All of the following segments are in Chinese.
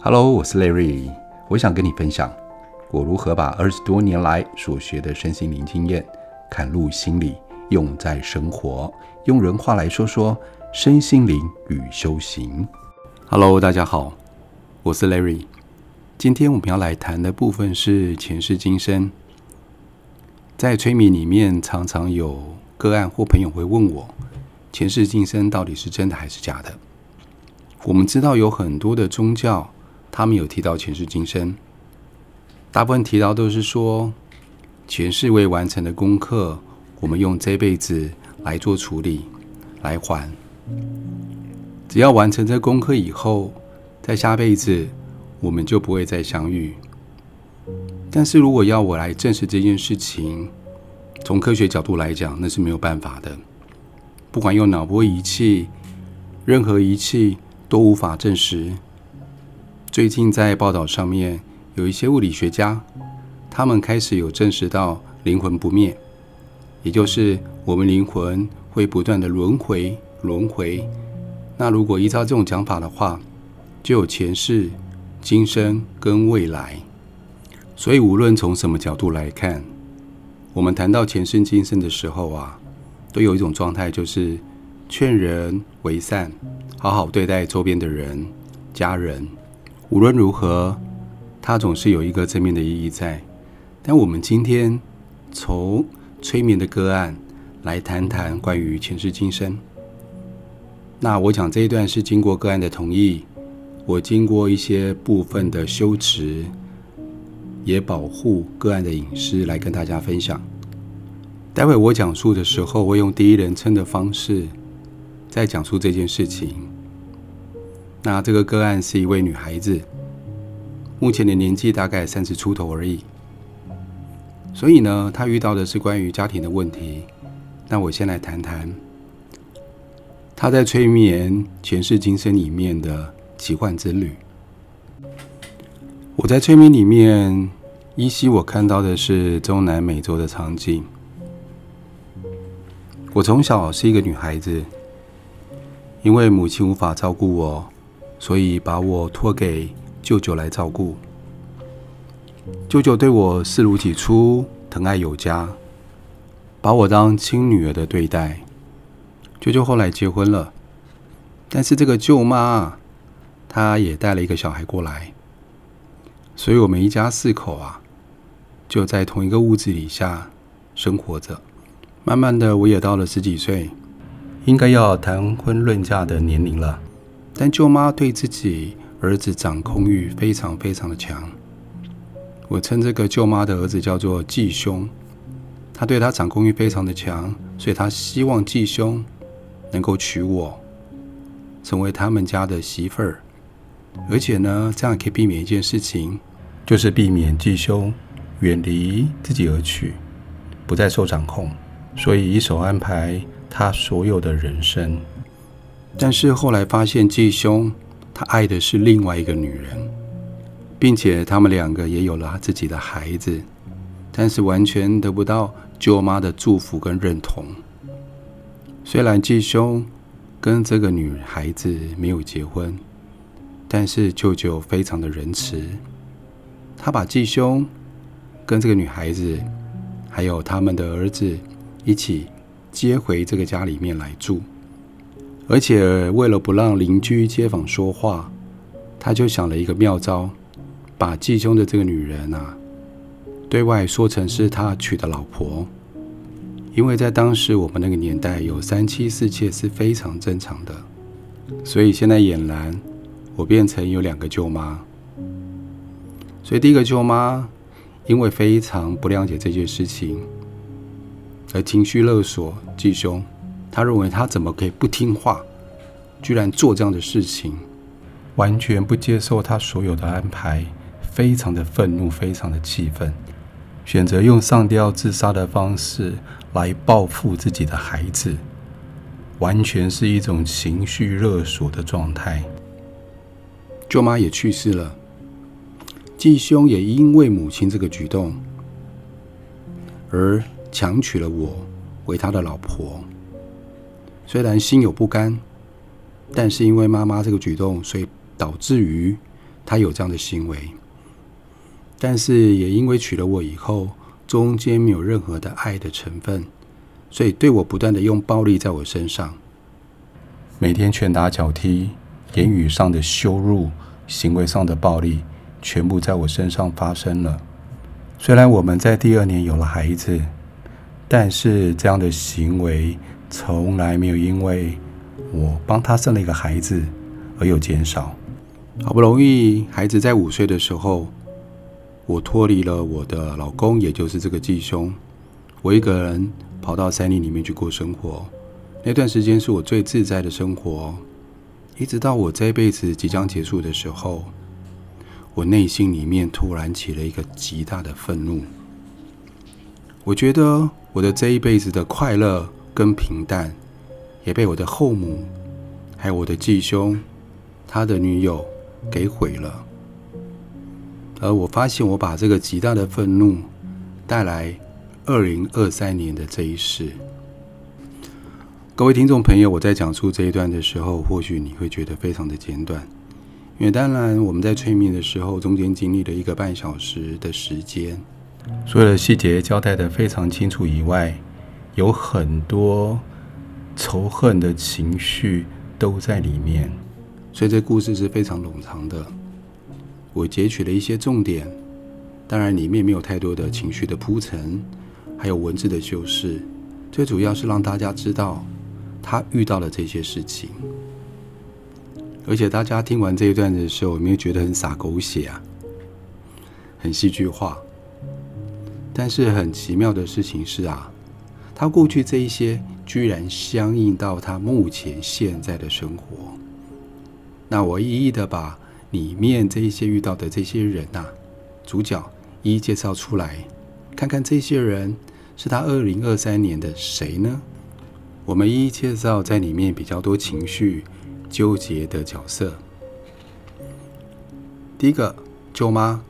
Hello，我是 Larry，我想跟你分享我如何把二十多年来所学的身心灵经验，嵌入心里，用在生活。用人话来说说身心灵与修行。Hello，大家好，我是 Larry。今天我们要来谈的部分是前世今生。在催眠里面，常常有个案或朋友会问我，前世今生到底是真的还是假的？我们知道有很多的宗教。他们有提到前世今生，大部分提到都是说前世未完成的功课，我们用这辈子来做处理，来还。只要完成这功课以后，在下辈子我们就不会再相遇。但是如果要我来证实这件事情，从科学角度来讲，那是没有办法的。不管用脑波仪器，任何仪器都无法证实。最近在报道上面有一些物理学家，他们开始有证实到灵魂不灭，也就是我们灵魂会不断的轮回轮回。那如果依照这种讲法的话，就有前世、今生跟未来。所以无论从什么角度来看，我们谈到前世今生的时候啊，都有一种状态，就是劝人为善，好好对待周边的人、家人。无论如何，它总是有一个正面的意义在。但我们今天从催眠的个案来谈谈关于前世今生。那我讲这一段是经过个案的同意，我经过一些部分的修持，也保护个案的隐私来跟大家分享。待会我讲述的时候，我用第一人称的方式在讲述这件事情。那这个个案是一位女孩子，目前的年纪大概三十出头而已。所以呢，她遇到的是关于家庭的问题。那我先来谈谈她在催眠前世今生里面的奇幻之旅。我在催眠里面依稀我看到的是中南美洲的场景。我从小是一个女孩子，因为母亲无法照顾我。所以把我托给舅舅来照顾。舅舅对我视如己出，疼爱有加，把我当亲女儿的对待。舅舅后来结婚了，但是这个舅妈，她也带了一个小孩过来，所以我们一家四口啊，就在同一个屋子底下生活着。慢慢的，我也到了十几岁，应该要谈婚论嫁的年龄了。但舅妈对自己儿子掌控欲非常非常的强。我称这个舅妈的儿子叫做继兄，他对他掌控欲非常的强，所以他希望继兄能够娶我，成为他们家的媳妇儿。而且呢，这样可以避免一件事情，就是避免继兄远离自己而去，不再受掌控，所以一手安排他所有的人生。但是后来发现继兄他爱的是另外一个女人，并且他们两个也有了自己的孩子，但是完全得不到舅妈的祝福跟认同。虽然继兄跟这个女孩子没有结婚，但是舅舅非常的仁慈，他把继兄跟这个女孩子还有他们的儿子一起接回这个家里面来住。而且为了不让邻居街坊说话，他就想了一个妙招，把继兄的这个女人啊，对外说成是他娶的老婆。因为在当时我们那个年代，有三妻四妾是非常正常的，所以现在俨然我变成有两个舅妈。所以第一个舅妈因为非常不谅解这件事情，而情绪勒索继兄。他认为他怎么可以不听话，居然做这样的事情，完全不接受他所有的安排，非常的愤怒，非常的气愤，选择用上吊自杀的方式来报复自己的孩子，完全是一种情绪勒索的状态。舅妈也去世了，继兄也因为母亲这个举动而强娶了我为他的老婆。虽然心有不甘，但是因为妈妈这个举动，所以导致于他有这样的行为，但是也因为娶了我以后，中间没有任何的爱的成分，所以对我不断的用暴力在我身上，每天拳打脚踢，言语上的羞辱，行为上的暴力，全部在我身上发生了。虽然我们在第二年有了孩子，但是这样的行为从来没有因为我帮他生了一个孩子而有减少。好不容易孩子在五岁的时候，我脱离了我的老公，也就是这个继兄，我一个人跑到山林里面去过生活。那段时间是我最自在的生活，一直到我这一辈子即将结束的时候，我内心里面突然起了一个极大的愤怒。我觉得我的这一辈子的快乐跟平淡，也被我的后母，还有我的继兄，他的女友给毁了。而我发现，我把这个极大的愤怒带来二零二三年的这一世。各位听众朋友，我在讲述这一段的时候，或许你会觉得非常的简短，因为当然我们在催眠的时候，中间经历了一个半小时的时间，所有的细节交代得非常清楚以外，有很多仇恨的情绪都在里面，所以这故事是非常冗长的。我截取了一些重点，当然里面没有太多的情绪的铺陈，还有文字的修饰，最主要是让大家知道他遇到了这些事情。而且大家听完这一段的时候，有没有觉得很洒狗血啊？很戏剧化。但是很奇妙的事情是啊，他过去这一些居然相应到他目前现在的生活。那我一一的把。里面这一些遇到的这些人呐、啊，主角一一介绍出来，看看这些人是他二零二三年的谁呢？我们一一介绍在里面比较多情绪纠结的角色。第一个舅妈，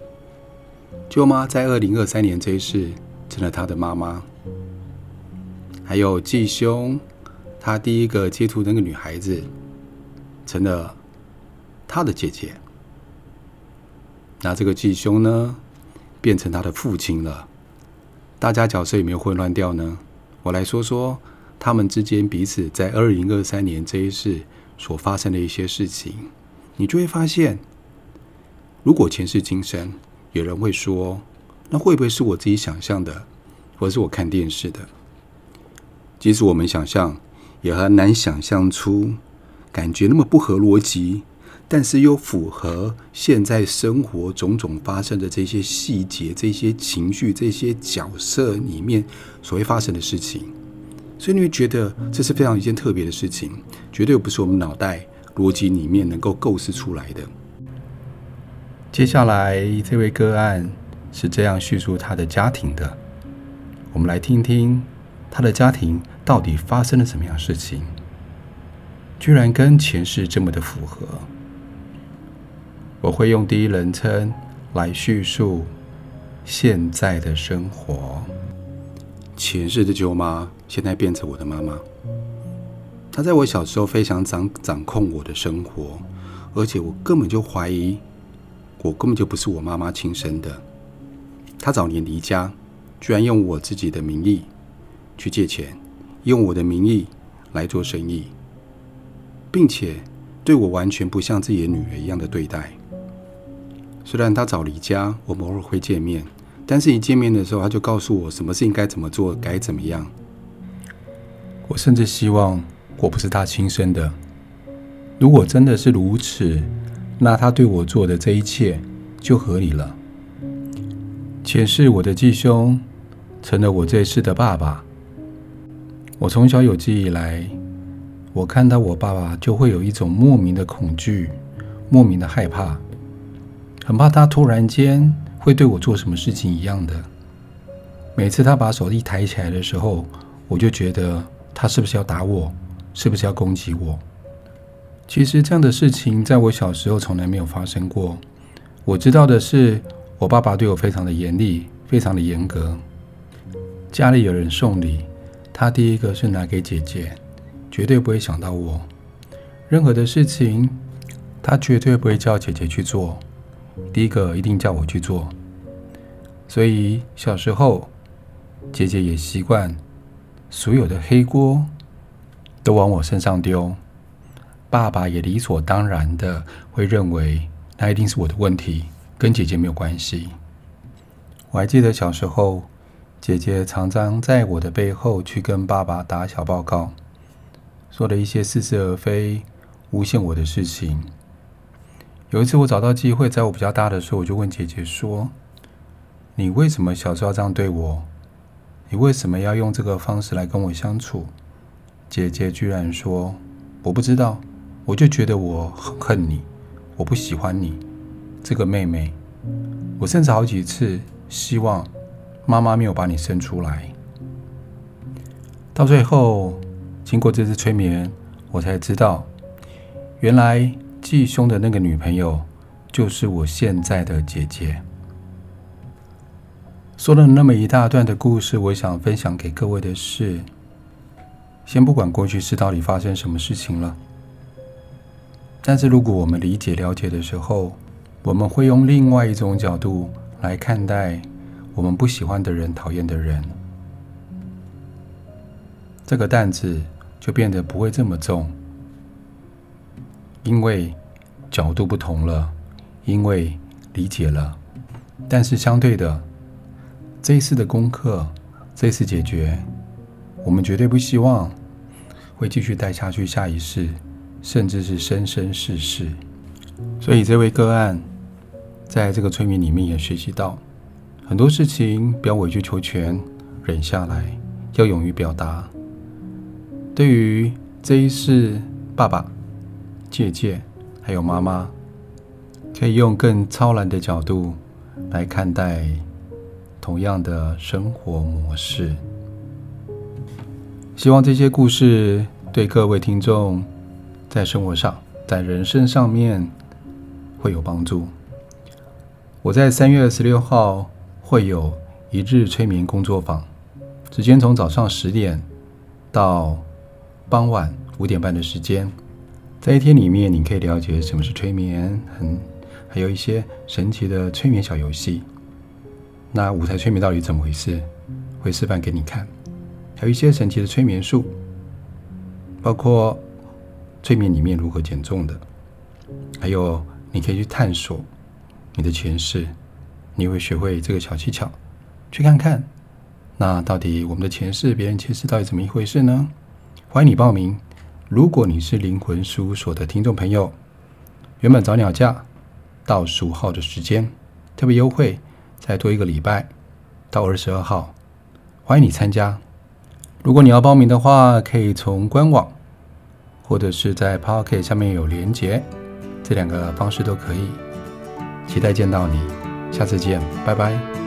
舅妈在二零二三年这一世成了他的妈妈，还有继兄，他第一个接触那个女孩子，成了他的姐姐。那这个继兄呢，变成他的父亲了。大家角色有没有混乱掉呢？我来说说他们之间彼此在二零二三年这一世所发生的一些事情，你就会发现，如果前世今生，有人会说，那会不会是我自己想象的，或是我看电视的？即使我们想象，也很难想象出感觉那么不合逻辑。但是又符合现在生活种种发生的这些细节、这些情绪、这些角色里面所会发生的事情，所以你会觉得这是非常一件特别的事情，绝对不是我们脑袋逻辑里面能够构思出来的。接下来这位个案是这样叙述他的家庭的，我们来听听他的家庭到底发生了什么样的事情，居然跟前世这么的符合。我会用第一人称来叙述现在的生活。前世的舅妈现在变成我的妈妈，她在我小时候非常掌掌控我的生活，而且我根本就怀疑我根本就不是我妈妈亲生的。她早年离家，居然用我自己的名义去借钱，用我的名义来做生意，并且对我完全不像自己的女儿一样的对待。虽然他早离家，我们偶尔会见面，但是一见面的时候，他就告诉我什么事应该怎么做，该怎么样。我甚至希望我不是他亲生的。如果真的是如此，那他对我做的这一切就合理了。前世我的继兄成了我这一世的爸爸。我从小有记忆来，我看到我爸爸就会有一种莫名的恐惧，莫名的害怕。很怕他突然间会对我做什么事情一样的。每次他把手一抬起来的时候，我就觉得他是不是要打我，是不是要攻击我？其实这样的事情在我小时候从来没有发生过。我知道的是，我爸爸对我非常的严厉，非常的严格。家里有人送礼，他第一个是拿给姐姐，绝对不会想到我。任何的事情，他绝对不会叫姐姐去做。第一个一定叫我去做。所以小时候，姐姐也习惯所有的黑锅都往我身上丢，爸爸也理所当然的会认为那一定是我的问题，跟姐姐没有关系。我还记得小时候，姐姐常常在我的背后去跟爸爸打小报告，说了一些似是而非、诬陷我的事情。有一次我找到机会，在我比较大的时候，我就问姐姐说。你为什么小时候要这样对我？你为什么要用这个方式来跟我相处？姐姐居然说：“我不知道，我就觉得我很恨你，我不喜欢你这个妹妹。我甚至好几次希望妈妈没有把你生出来。”到最后，经过这次催眠，我才知道，原来继兄的那个女朋友就是我现在的姐姐。说了那么一大段的故事，我想分享给各位的是：先不管过去是到底发生什么事情了，但是如果我们理解了解的时候，我们会用另外一种角度来看待我们不喜欢的人、讨厌的人，这个担子就变得不会这么重，因为角度不同了，因为理解了，但是相对的。这一次的功课，这一次解决，我们绝对不希望会继续带下去下一世，甚至是生生世世。所以这位个案在这个催眠里面也学习到很多事情，不要委曲求全，忍下来，要勇于表达。对于这一世爸爸、姐姐还有妈妈，可以用更超然的角度来看待。同样的生活模式，希望这些故事对各位听众在生活上、在人生上面会有帮助。我在三月二十六号会有一日催眠工作坊，时间从早上十点到傍晚五点半的时间，在一天里面，你可以了解什么是催眠，很还有一些神奇的催眠小游戏。那舞台催眠到底怎么回事？会示范给你看，还有一些神奇的催眠术，包括催眠里面如何减重的，还有你可以去探索你的前世，你会学会这个小技巧，去看看。那到底我们的前世、别人前世到底怎么一回事呢？欢迎你报名。如果你是灵魂事务所的听众朋友，原本早鸟价到十五号的时间特别优惠。再多一个礼拜，到二十二号，欢迎你参加。如果你要报名的话，可以从官网或者是在 Pocket 下面有连结，这两个方式都可以。期待见到你，下次见，拜拜。